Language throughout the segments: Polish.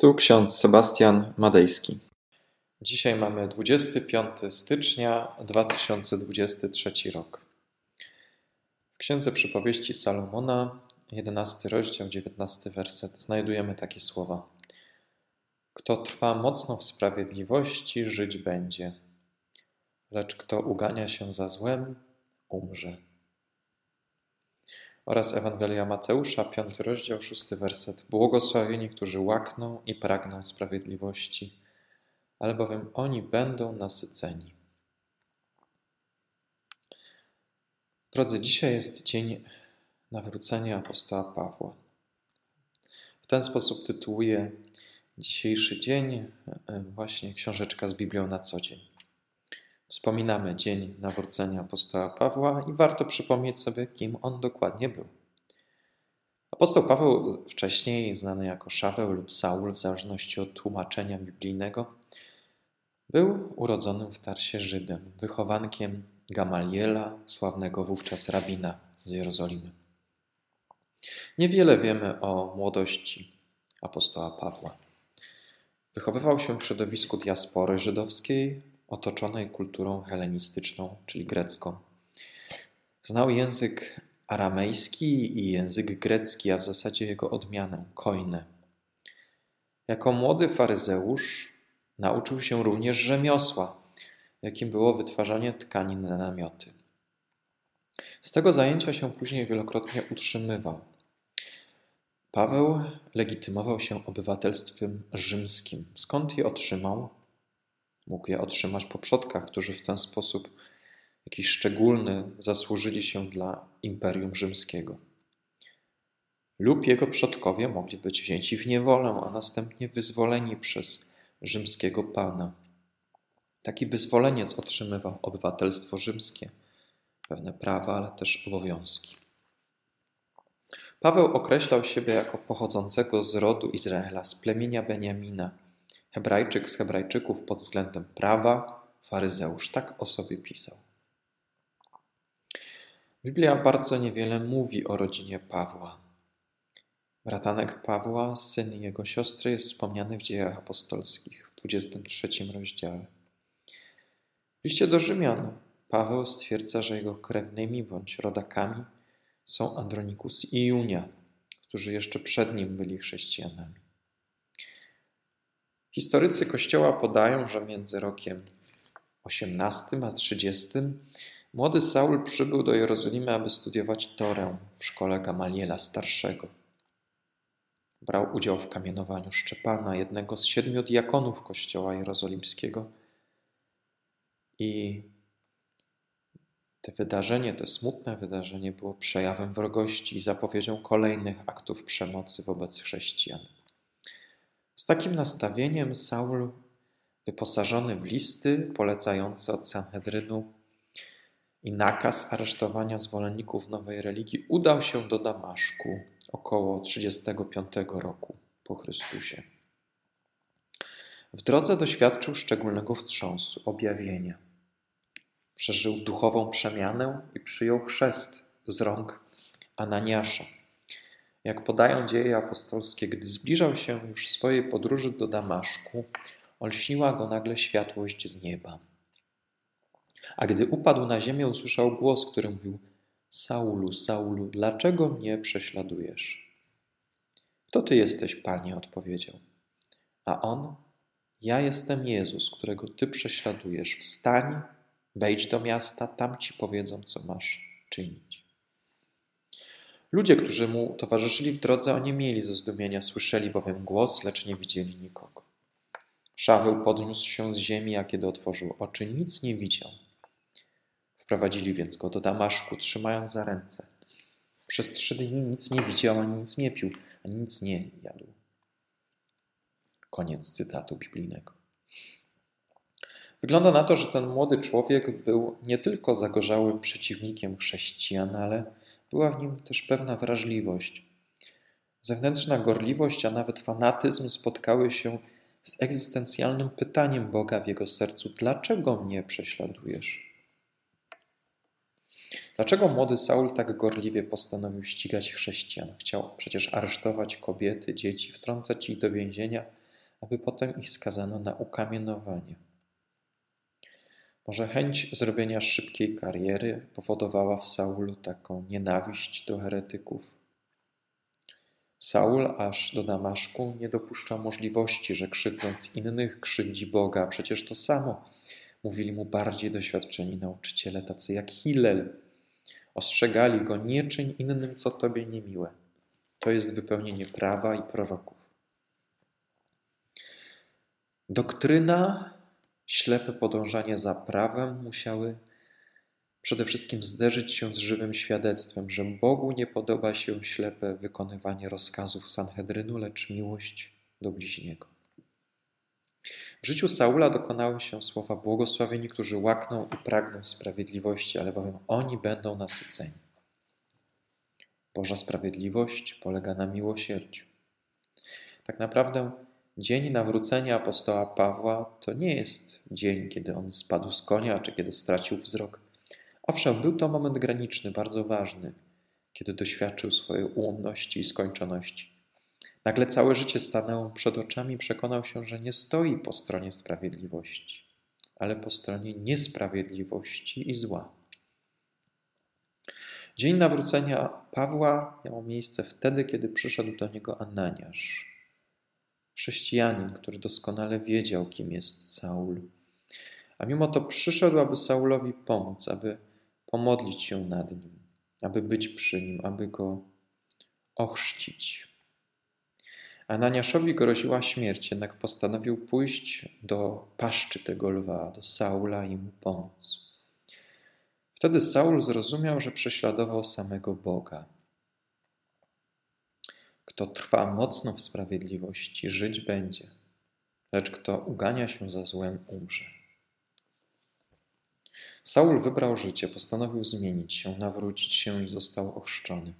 Tu ksiądz Sebastian Madejski. Dzisiaj mamy 25 stycznia 2023 rok. W Księdze Przypowieści Salomona, 11 rozdział, 19 werset, znajdujemy takie słowa. Kto trwa mocno w sprawiedliwości, żyć będzie, lecz kto ugania się za złem, umrze oraz Ewangelia Mateusza, 5 rozdział, 6 werset. Błogosławieni, którzy łakną i pragną sprawiedliwości, albowiem oni będą nasyceni. Drodzy, dzisiaj jest dzień nawrócenia apostoła Pawła. W ten sposób tytułuję dzisiejszy dzień e, właśnie książeczka z Biblią na co dzień. Wspominamy dzień nawrócenia apostoła Pawła i warto przypomnieć sobie, kim on dokładnie był. Apostoł Paweł, wcześniej znany jako Szaweł lub Saul, w zależności od tłumaczenia biblijnego, był urodzonym w Tarsie Żydem, wychowankiem Gamaliela, sławnego wówczas rabina z Jerozolimy. Niewiele wiemy o młodości apostoła Pawła. Wychowywał się w środowisku diaspory żydowskiej, otoczonej kulturą helenistyczną, czyli grecką. Znał język aramejski i język grecki, a w zasadzie jego odmianę, koinę. Jako młody faryzeusz nauczył się również rzemiosła, jakim było wytwarzanie tkanin na namioty. Z tego zajęcia się później wielokrotnie utrzymywał. Paweł legitymował się obywatelstwem rzymskim. Skąd je otrzymał? Mógł je otrzymać po przodkach, którzy w ten sposób jakiś szczególny zasłużyli się dla Imperium Rzymskiego. Lub jego przodkowie mogli być wzięci w niewolę, a następnie wyzwoleni przez rzymskiego pana. Taki wyzwoleniec otrzymywał obywatelstwo rzymskie, pewne prawa, ale też obowiązki. Paweł określał siebie jako pochodzącego z rodu Izraela, z plemienia Beniamina – Hebrajczyk z Hebrajczyków pod względem prawa, faryzeusz, tak o sobie pisał. Biblia bardzo niewiele mówi o rodzinie Pawła. Bratanek Pawła, syn jego siostry, jest wspomniany w dziejach apostolskich w 23 rozdziale. W liście do Rzymian Paweł stwierdza, że jego krewnymi bądź rodakami są Andronikus i Junia, którzy jeszcze przed nim byli chrześcijanami. Historycy Kościoła podają, że między rokiem 18 a 30 młody Saul przybył do Jerozolimy, aby studiować Torę w szkole Gamaliela Starszego. Brał udział w kamienowaniu Szczepana, jednego z siedmiu diakonów Kościoła Jerozolimskiego. I te wydarzenie, to smutne wydarzenie było przejawem wrogości i zapowiedzią kolejnych aktów przemocy wobec chrześcijan. Z takim nastawieniem Saul, wyposażony w listy polecające od Sanhedrynu i nakaz aresztowania zwolenników nowej religii, udał się do Damaszku około 35 roku po Chrystusie. W drodze doświadczył szczególnego wstrząsu, objawienia. Przeżył duchową przemianę i przyjął chrzest z rąk Ananiasza jak podają dzieje apostolskie, gdy zbliżał się już swojej podróży do Damaszku, olśniła go nagle światłość z nieba. A gdy upadł na ziemię, usłyszał głos, który mówił: Saulu, Saulu, dlaczego mnie prześladujesz? Kto ty jesteś, panie? odpowiedział. A on: Ja jestem Jezus, którego ty prześladujesz. Wstań, wejdź do miasta, tam ci powiedzą, co masz czynić. Ludzie, którzy mu towarzyszyli w drodze, oni mieli ze zdumienia, słyszeli bowiem głos, lecz nie widzieli nikogo. Szaweł podniósł się z ziemi, a kiedy otworzył oczy, nic nie widział. Wprowadzili więc go do Damaszku, trzymając za ręce. Przez trzy dni nic nie widział, ani nic nie pił, ani nic nie jadł. Koniec cytatu biblijnego. Wygląda na to, że ten młody człowiek był nie tylko zagorzałym przeciwnikiem chrześcijan, ale była w nim też pewna wrażliwość. Zewnętrzna gorliwość, a nawet fanatyzm spotkały się z egzystencjalnym pytaniem Boga w jego sercu: Dlaczego mnie prześladujesz? Dlaczego młody Saul tak gorliwie postanowił ścigać chrześcijan? Chciał przecież aresztować kobiety, dzieci, wtrącać ich do więzienia, aby potem ich skazano na ukamienowanie. Może chęć zrobienia szybkiej kariery powodowała w Saulu taką nienawiść do heretyków. Saul aż do Damaszku nie dopuszczał możliwości, że krzywdząc innych krzywdzi Boga. Przecież to samo mówili mu bardziej doświadczeni nauczyciele, tacy jak Hillel. Ostrzegali go, nie czyń innym, co tobie niemiłe. To jest wypełnienie prawa i proroków. Doktryna, ślepe podążanie za prawem musiały przede wszystkim zderzyć się z żywym świadectwem, że Bogu nie podoba się ślepe wykonywanie rozkazów Sanhedrynu, lecz miłość do bliźniego. W życiu Saula dokonały się słowa błogosławieni, którzy łakną i pragną sprawiedliwości, ale bowiem oni będą nasyceni. Boża sprawiedliwość polega na miłosierdziu. Tak naprawdę dzień nawrócenia apostoła Pawła to nie jest dzień, kiedy on spadł z konia, czy kiedy stracił wzrok. Owszem, był to moment graniczny, bardzo ważny, kiedy doświadczył swojej ułomności i skończoności. Nagle całe życie stanęło przed oczami, przekonał się, że nie stoi po stronie sprawiedliwości, ale po stronie niesprawiedliwości i zła. Dzień nawrócenia Pawła miał miejsce wtedy, kiedy przyszedł do niego Ananiasz, chrześcijanin, który doskonale wiedział, kim jest Saul. A mimo to przyszedł, aby Saulowi pomóc, aby pomodlić się nad nim, aby być przy nim, aby go ochrzcić. Ananiaszowi groziła śmierć, jednak postanowił pójść do paszczy tego lwa, do Saula i mu pomóc. Wtedy Saul zrozumiał, że prześladował samego Boga. Kto trwa mocno w sprawiedliwości, żyć będzie, lecz kto ugania się za złem, umrze. Saul wybrał życie, postanowił zmienić się, nawrócić się i został ochrzczony.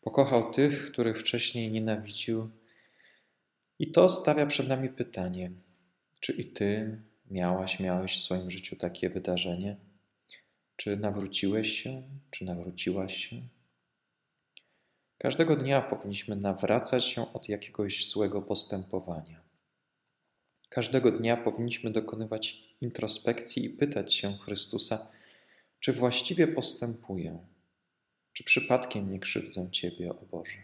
Pokochał tych, których wcześniej nienawidził, i to stawia przed nami pytanie: czy i ty miałaś, miałeś w swoim życiu takie wydarzenie? Czy nawróciłeś się, czy nawróciłaś się? Każdego dnia powinniśmy nawracać się od jakiegoś złego postępowania. Każdego dnia powinniśmy dokonywać introspekcji i pytać się Chrystusa, czy właściwie postępuję, czy przypadkiem nie krzywdzę Ciebie, o Boże.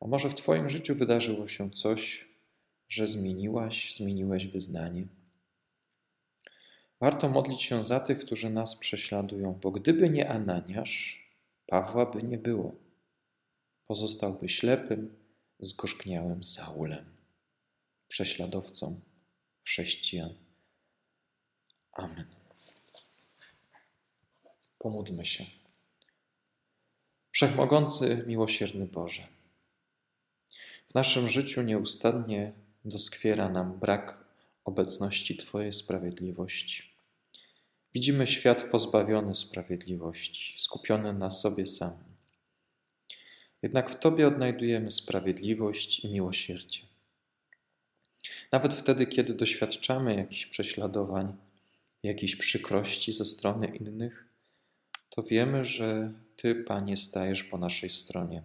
A może w Twoim życiu wydarzyło się coś, że zmieniłaś, zmieniłeś wyznanie? Warto modlić się za tych, którzy nas prześladują, bo gdyby nie Ananiasz, Pawła by nie było. Pozostałby ślepym, zgorzkniałym Saulem, prześladowcą chrześcijan. Amen. Pomódlmy się. Wszechmogący, miłosierny Boże. W naszym życiu nieustannie doskwiera nam brak obecności Twojej sprawiedliwości. Widzimy świat pozbawiony sprawiedliwości, skupiony na sobie samym. Jednak w Tobie odnajdujemy sprawiedliwość i miłosierdzie. Nawet wtedy, kiedy doświadczamy jakichś prześladowań, jakiejś przykrości ze strony innych, to wiemy, że Ty, Panie, stajesz po naszej stronie.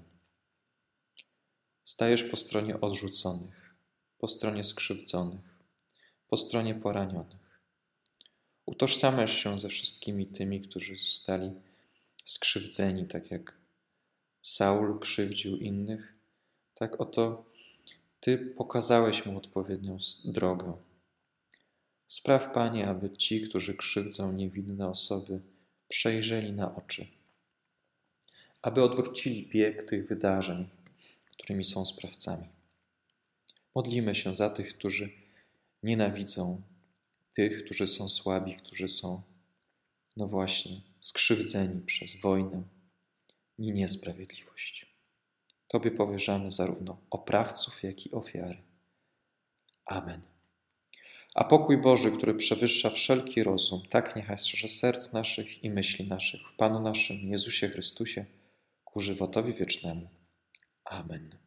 Stajesz po stronie odrzuconych, po stronie skrzywdzonych, po stronie poranionych. Utożsamiasz się ze wszystkimi tymi, którzy zostali skrzywdzeni, tak jak Saul krzywdził innych, tak oto Ty pokazałeś mu odpowiednią drogę. Spraw, Panie, aby ci, którzy krzywdzą niewinne osoby, przejrzeli na oczy, aby odwrócili bieg tych wydarzeń, którymi są sprawcami. Modlimy się za tych, którzy nienawidzą, tych, którzy są słabi, którzy są, no właśnie, skrzywdzeni przez wojnę i niesprawiedliwość. Tobie powierzamy zarówno oprawców, jak i ofiary. Amen. A pokój Boży, który przewyższa wszelki rozum, tak niechaj strzeże serc naszych i myśli naszych w Panu naszym Jezusie Chrystusie ku żywotowi wiecznemu. Amen.